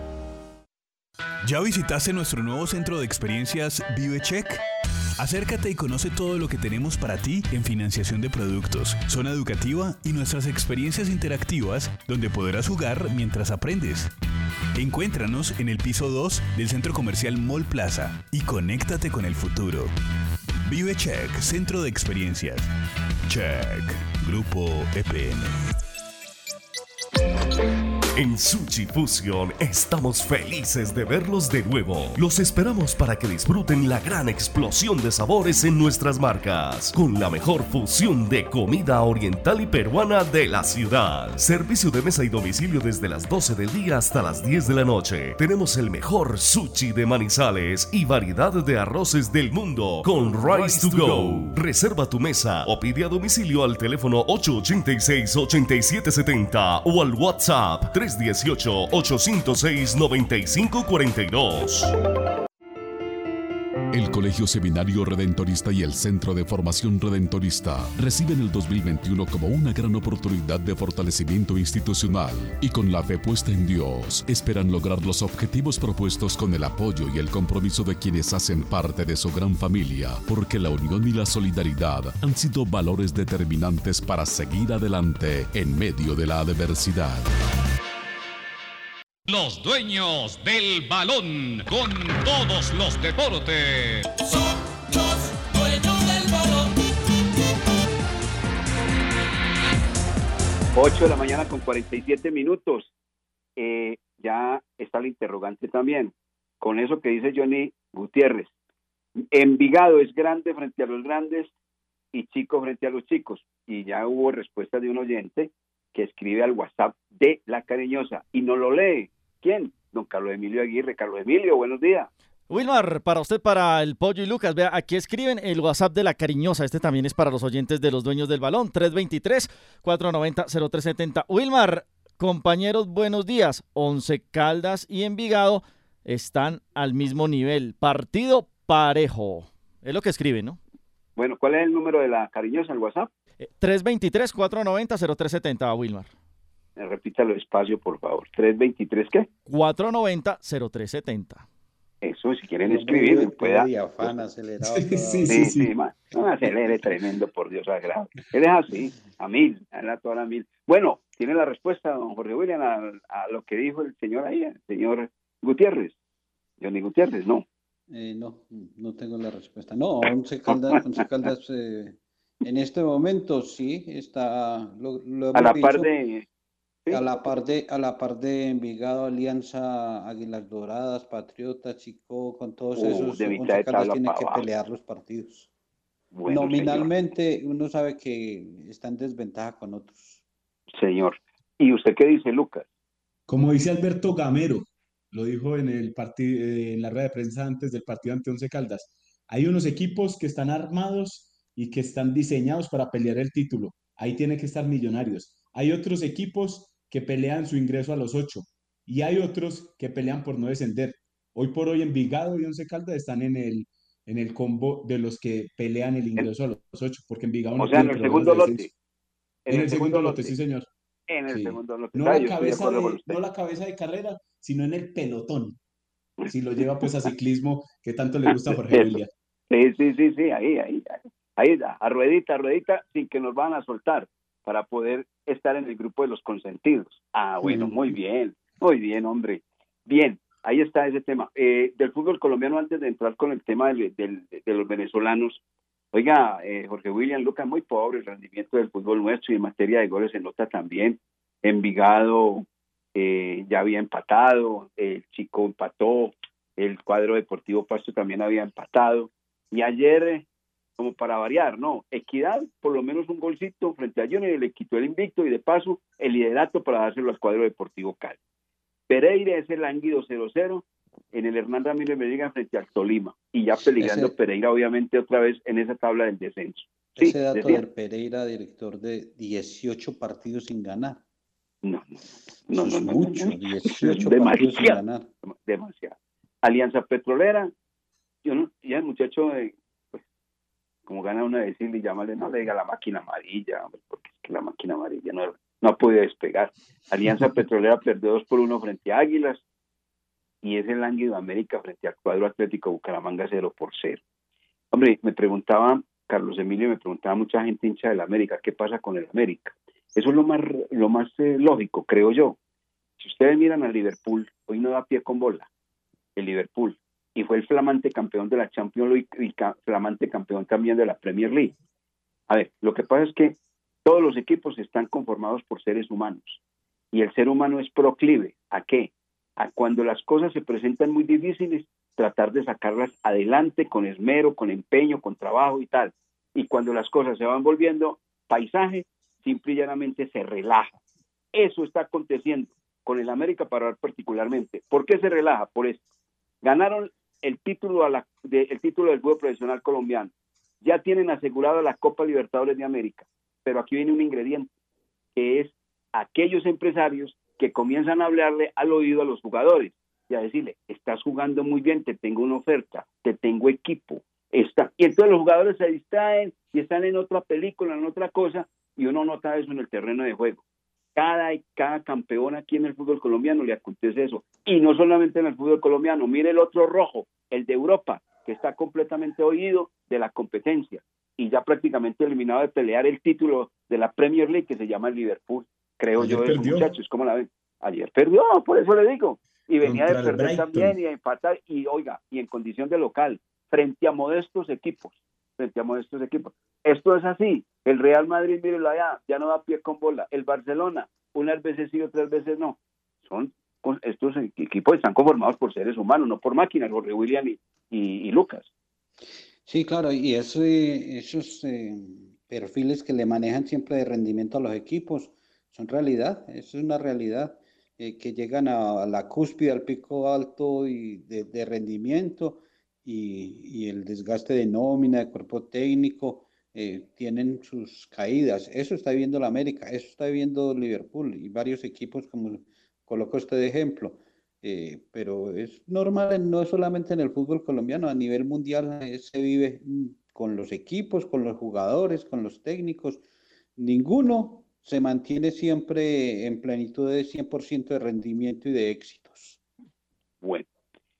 ¿Ya visitaste nuestro nuevo centro de experiencias ViveCheck? Acércate y conoce todo lo que tenemos para ti en financiación de productos, zona educativa y nuestras experiencias interactivas donde podrás jugar mientras aprendes. Encuéntranos en el piso 2 del centro comercial Mall Plaza y conéctate con el futuro. ViveCheck, centro de experiencias. Check, Grupo EPN. En Sushi Fusion estamos felices de verlos de nuevo. Los esperamos para que disfruten la gran explosión de sabores en nuestras marcas, con la mejor fusión de comida oriental y peruana de la ciudad. Servicio de mesa y domicilio desde las 12 del día hasta las 10 de la noche. Tenemos el mejor sushi de manizales y variedad de arroces del mundo con Rice to Go. Reserva tu mesa o pide a domicilio al teléfono 886-8770 o al WhatsApp 318-806-9542. El Colegio Seminario Redentorista y el Centro de Formación Redentorista reciben el 2021 como una gran oportunidad de fortalecimiento institucional y con la fe puesta en Dios esperan lograr los objetivos propuestos con el apoyo y el compromiso de quienes hacen parte de su gran familia, porque la unión y la solidaridad han sido valores determinantes para seguir adelante en medio de la adversidad. Los dueños del balón con todos los deportes. Son los dueños del balón. 8 de la mañana con 47 minutos. Eh, ya está el interrogante también. Con eso que dice Johnny Gutiérrez. Envigado es grande frente a los grandes y chico frente a los chicos. Y ya hubo respuesta de un oyente que escribe al WhatsApp de La Cariñosa y no lo lee. ¿Quién? Don Carlos Emilio Aguirre. Carlos Emilio, buenos días. Wilmar, para usted, para el Pollo y Lucas, vea, aquí escriben el WhatsApp de la cariñosa. Este también es para los oyentes de los dueños del balón. 323-490-0370. Wilmar, compañeros, buenos días. Once Caldas y Envigado están al mismo nivel. Partido parejo. Es lo que escriben, ¿no? Bueno, ¿cuál es el número de la cariñosa en WhatsApp? 323-490-0370, Wilmar. Repítalo despacio, por favor. ¿323 qué? 490-0370. Eso, si quieren escribir, pueda. acelerado. Sí, sí, sí, sí, No acelere tremendo, por Dios sagrado. Él es así, a mil, a toda la mil. Bueno, tiene la respuesta, don Jorge William, a, lo que dijo el señor ahí, el señor Gutiérrez. Johnny Gutiérrez, no. Eh, no, no tengo la respuesta. No, Once Caldas, Once Caldas eh, en este momento sí está. Lo, a la par de a la par de, a la par de Envigado, Alianza, Águilas Doradas, Patriota, Chico, con todos uh, esos, de tiene que pelear los partidos. Nominalmente uno sabe que está en desventaja con otros. Señor. ¿Y usted qué dice, Lucas? Como dice Alberto Gamero, lo dijo en el partido, en la rueda de prensa antes del partido ante Once Caldas. Hay unos equipos que están armados y que están diseñados para pelear el título. Ahí tiene que estar Millonarios. Hay otros equipos que pelean su ingreso a los ocho y hay otros que pelean por no descender. Hoy por hoy Envigado y Once Caldas están en el, en el combo de los que pelean el ingreso a los ocho, porque Envigado no sea, en el segundo lote. En, el, segundo lote, sí señor. En el segundo lote. No, la cabeza de, no la cabeza de carrera, sino en el pelotón. Si lo lleva pues a ciclismo, que tanto le gusta a Jorge Villa. Sí, sí, sí, sí, ahí, ahí, ahí, ahí, a ruedita, a ruedita, sin que nos van a soltar para poder estar en el grupo de los consentidos. Ah, bueno, muy bien, muy bien, hombre. Bien, ahí está ese tema. Eh, del fútbol colombiano, antes de entrar con el tema de los venezolanos, oiga, eh, Jorge William Lucas, muy pobre el rendimiento del fútbol nuestro y en materia de goles se nota también. Envigado eh, ya había empatado, el Chico empató, el cuadro deportivo Pasto también había empatado. Y ayer como para variar, ¿no? Equidad, por lo menos un golcito frente a Junior, le quitó el invicto y de paso el liderato para dárselo al cuadro deportivo Cali. Pereira es el ánguido 0-0 en el Hernán Ramírez Medina frente al Tolima y ya peligrando Pereira obviamente otra vez en esa tabla del descenso. ese dato de Pereira, director de 18 partidos sin ganar. No, no, no, no, mucho, 18 partidos sin ganar. Demasiado. Alianza Petrolera, yo no, ya el muchacho de como gana uno de decirle y llamarle, no le diga la máquina amarilla, porque es que la máquina amarilla no, no puede despegar. Alianza Petrolera perdió 2 por 1 frente a Águilas y es el Ánguido América frente al cuadro Atlético Bucaramanga 0 por 0. Hombre, me preguntaba, Carlos Emilio, me preguntaba mucha gente hincha del América, ¿qué pasa con el América? Eso es lo más, lo más eh, lógico, creo yo. Si ustedes miran al Liverpool, hoy no da pie con bola. El Liverpool, y fue el flamante campeón de la Champions League y flamante campeón también de la Premier League. A ver, lo que pasa es que todos los equipos están conformados por seres humanos y el ser humano es proclive a qué? A cuando las cosas se presentan muy difíciles, tratar de sacarlas adelante con esmero, con empeño, con trabajo y tal. Y cuando las cosas se van volviendo paisaje, simple y llanamente se relaja. Eso está aconteciendo con el América para hablar particularmente. ¿Por qué se relaja? Por esto. Ganaron el título, a la, el título del fútbol profesional colombiano. Ya tienen asegurada la Copa Libertadores de América, pero aquí viene un ingrediente, que es aquellos empresarios que comienzan a hablarle al oído a los jugadores y a decirle, estás jugando muy bien, te tengo una oferta, te tengo equipo. Está. Y entonces los jugadores se distraen y están en otra película, en otra cosa, y uno nota eso en el terreno de juego. Cada, cada campeón aquí en el fútbol colombiano le acontece eso. Y no solamente en el fútbol colombiano, mire el otro rojo, el de Europa, que está completamente oído de la competencia y ya prácticamente eliminado de pelear el título de la Premier League que se llama el Liverpool. Creo yo, esos muchachos, ¿cómo la ven? Ayer perdió, por eso le digo. Y venía de perder también y a empatar, y oiga, y en condición de local, frente a modestos equipos, frente a modestos equipos. Esto es así. El Real Madrid, mírelo allá, ya no da pie con bola. El Barcelona, unas veces sí, otras veces no. Son estos equipos están conformados por seres humanos, no por máquinas, Jorge William y, Lucas. Sí, claro, y eso, esos eh, perfiles que le manejan siempre de rendimiento a los equipos son realidad, eso es una realidad. eh, que llegan a, la cúspide, al pico alto y de, rendimiento y, el desgaste de nómina, de cuerpo técnico, eh, tienen sus caídas. Eso está viendo la América, eso está viendo Liverpool y varios equipos, como coloco este de ejemplo. Eh, pero es normal, no solamente en el fútbol colombiano, a nivel mundial se vive mm, con los equipos, con los jugadores, con los técnicos. Ninguno se mantiene siempre en plenitud de 100% de rendimiento y de éxitos. Bueno.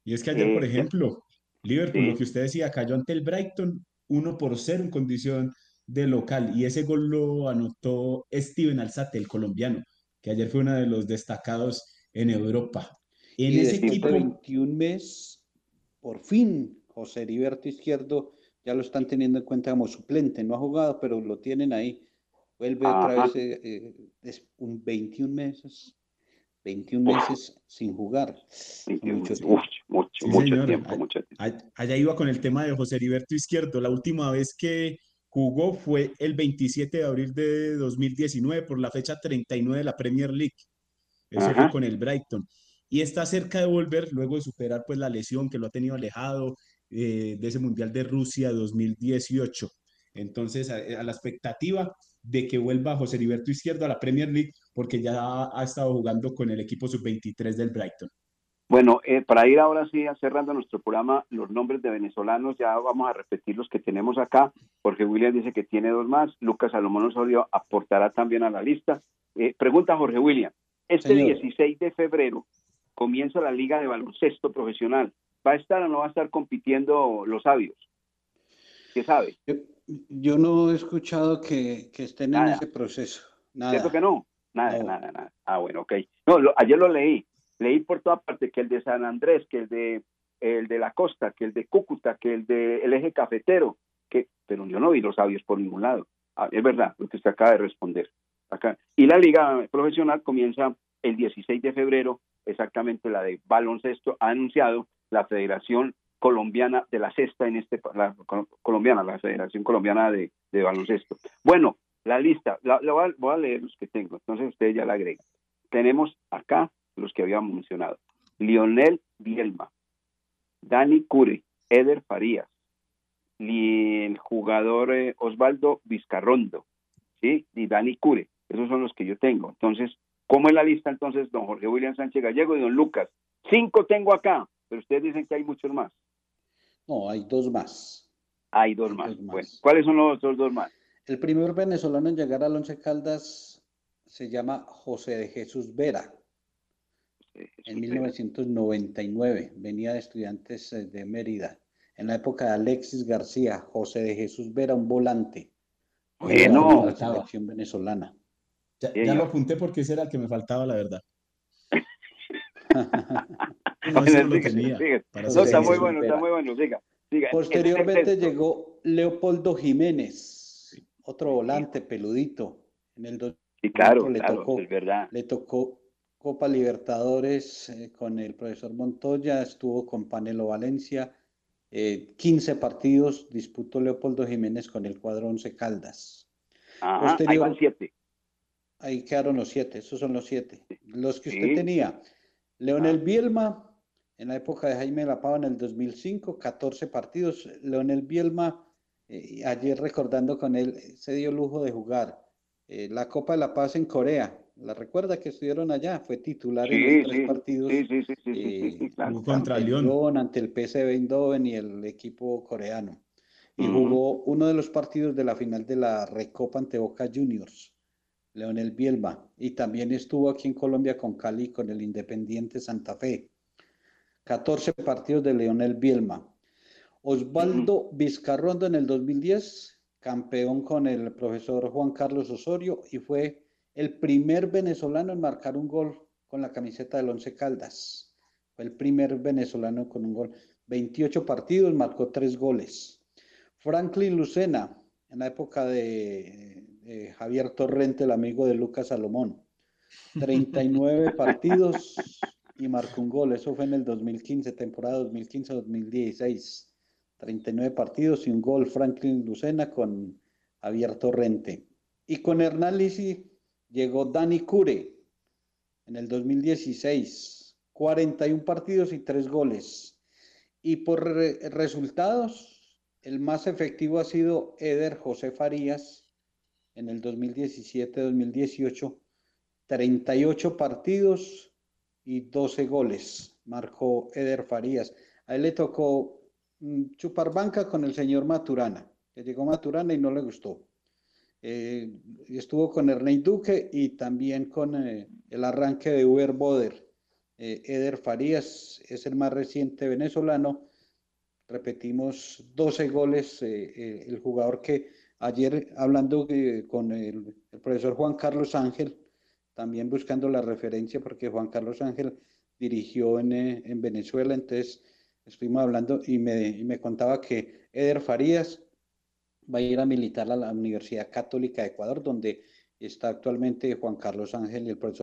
Y es que ayer, por eh, ejemplo, Liverpool, lo que usted decía, cayó ante el Brighton 1 por 0 en condición de local y ese gol lo anotó Steven Alzate, el colombiano, que ayer fue uno de los destacados en Europa. En ese equipo 21 mes, por fin, José Heriberto Izquierdo ya lo están teniendo en cuenta como suplente, no ha jugado, pero lo tienen ahí. Vuelve otra vez eh, eh, un 21 meses, 21 meses sin jugar. mucho tiempo. Mucho, mucho, tiempo, mucho tiempo. Allá iba con el tema de José Heriberto Izquierdo. La última vez que jugó fue el 27 de abril de 2019 por la fecha 39 de la Premier League. Eso fue con el Brighton. Y está cerca de volver luego de superar pues la lesión que lo ha tenido alejado eh, de ese Mundial de Rusia 2018. Entonces, a, la expectativa de que vuelva José Heriberto Izquierdo a la Premier League porque ya ha, estado jugando con el equipo sub-23 del Brighton. Bueno, eh, para ir ahora sí cerrando nuestro programa, los nombres de venezolanos, ya vamos a repetir los que tenemos acá. Jorge William dice que tiene dos más. Lucas Salomón Osorio aportará también a la lista. Eh, pregunta Jorge William. Este 16 de febrero comienza la Liga de Baloncesto Profesional. ¿Va a estar o no va a estar compitiendo los sabios? ¿Qué sabe? Yo, no he escuchado que, estén en ese proceso. Nada. ¿Cierto que no? Nada, nada, nada. Ah, bueno, ok. No, ayer lo leí. Leí por toda parte que el de San Andrés, que el de el de la costa, que el de Cúcuta, que el de el eje cafetero, que, pero yo no vi los sabios por ningún lado. Ah, es verdad, lo que usted acaba de responder. Acá. Y la liga profesional comienza el 16 de febrero, exactamente la de baloncesto, ha anunciado la Federación Colombiana de la Cesta en este, la colombiana, la Federación Colombiana de, Baloncesto. Bueno, la lista, la, voy, a, leer los que tengo, entonces usted ya la agrega. Tenemos acá los que habíamos mencionado. Lionel Bielma, Dani Cure, Eder Farías, el jugador eh, Osvaldo Vizcarrondo, ¿sí? Y Dani Cure, esos son los que yo tengo. Entonces, ¿cómo es la lista entonces, don Jorge William Sánchez Gallego y don Lucas? Cinco tengo acá pero ustedes dicen que hay muchos más. No, hay dos más. Hay dos, más. Bueno, ¿cuáles son los otros dos más? El primer venezolano en llegar al Once Caldas se llama José de Jesús Vera. En 1999 venía de estudiantes eh, de Mérida. En la época de Alexis García, José de Jesús Vera, un volante. Bueno, la selección venezolana. Ya, ya, lo apunté porque ese era el que me faltaba, la verdad. No, está muy bueno, está muy bueno, siga. Posteriormente llegó Leopoldo Jiménez, otro volante peludito. En el y claro, le tocó, es verdad. Le tocó Copa Libertadores eh, con el profesor Montoya, estuvo con Panelo Valencia. 15 eh, partidos disputó Leopoldo Jiménez con el cuadro 11 Caldas. ahí van siete. Ahí quedaron los siete, esos son los siete. Los que usted tenía. Leonel ah. Bielma, en la época de Jaime La Pava en el 2005, 14 partidos. Leonel Bielma, eh, ayer recordando con él, se dio lujo de jugar eh, la Copa de la Paz en Corea. ¿La recuerda que estuvieron allá? Fue titular en los tres partidos. Sí, sí, sí, sí, contra ante León. Ante el PSV Eindhoven y el equipo coreano. Y jugó uno de los partidos de la final de la Recopa ante Boca Juniors. Leonel Bielma. Y también estuvo aquí en Colombia con Cali con el Independiente Santa Fe. 14 partidos de Leonel Bielma. Osvaldo Vizcarrondo en el 2010, campeón con el profesor Juan Carlos Osorio y fue el primer venezolano en marcar un gol con la camiseta del Once Caldas. Fue el primer venezolano con un gol. 28 partidos, marcó 3 goles. Franklin Lucena, en la época de, de Javier Torrente, el amigo de Lucas Salomón. 39 partidos, y marcó un gol. Eso fue en el 2015, temporada 2015-2016. 39 partidos y un gol Franklin Lucena con Abierto Rente. Y con Hernán Lisi llegó Dani Cure. En el 2016, 41 partidos y 3 goles. Y por resultados, el más efectivo ha sido Eder José Farías en el 2017-2018, 38 partidos y 12 goles, marcó Eder Farías. A él le tocó mm, chupar banca con el señor Maturana, que llegó Maturana y no le gustó. Eh, estuvo con Ernei Duque y también con eh, el arranque de Uber Boder. Eh, Eder Farías es el más reciente venezolano. Repetimos 12 goles, el jugador que ayer hablando con el, profesor Juan Carlos Ángel, también buscando la referencia porque Juan Carlos Ángel dirigió en, Venezuela, entonces estuvimos hablando y me, y me contaba que Eder Farías va a ir a militar a la Universidad Católica de Ecuador, donde está actualmente Juan Carlos Ángel y el profesor